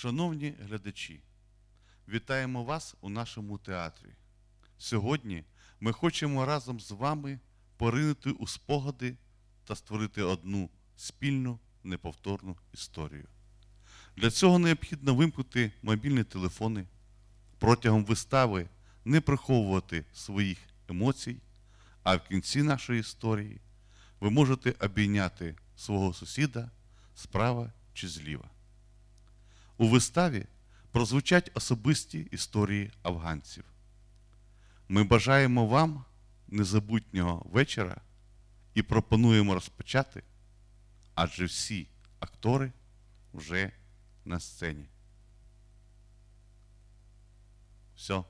Шановні глядачі, вітаємо вас у нашому театрі. Сьогодні ми хочемо разом з вами поринути у спогади та створити одну спільну неповторну історію. Для цього необхідно вимкнути мобільні телефони, протягом вистави не приховувати своїх емоцій, а в кінці нашої історії ви можете обійняти свого сусіда справа чи зліва. У виставі прозвучать особисті історії афганців. Ми бажаємо вам незабутнього вечора і пропонуємо розпочати, адже всі актори вже на сцені. Все.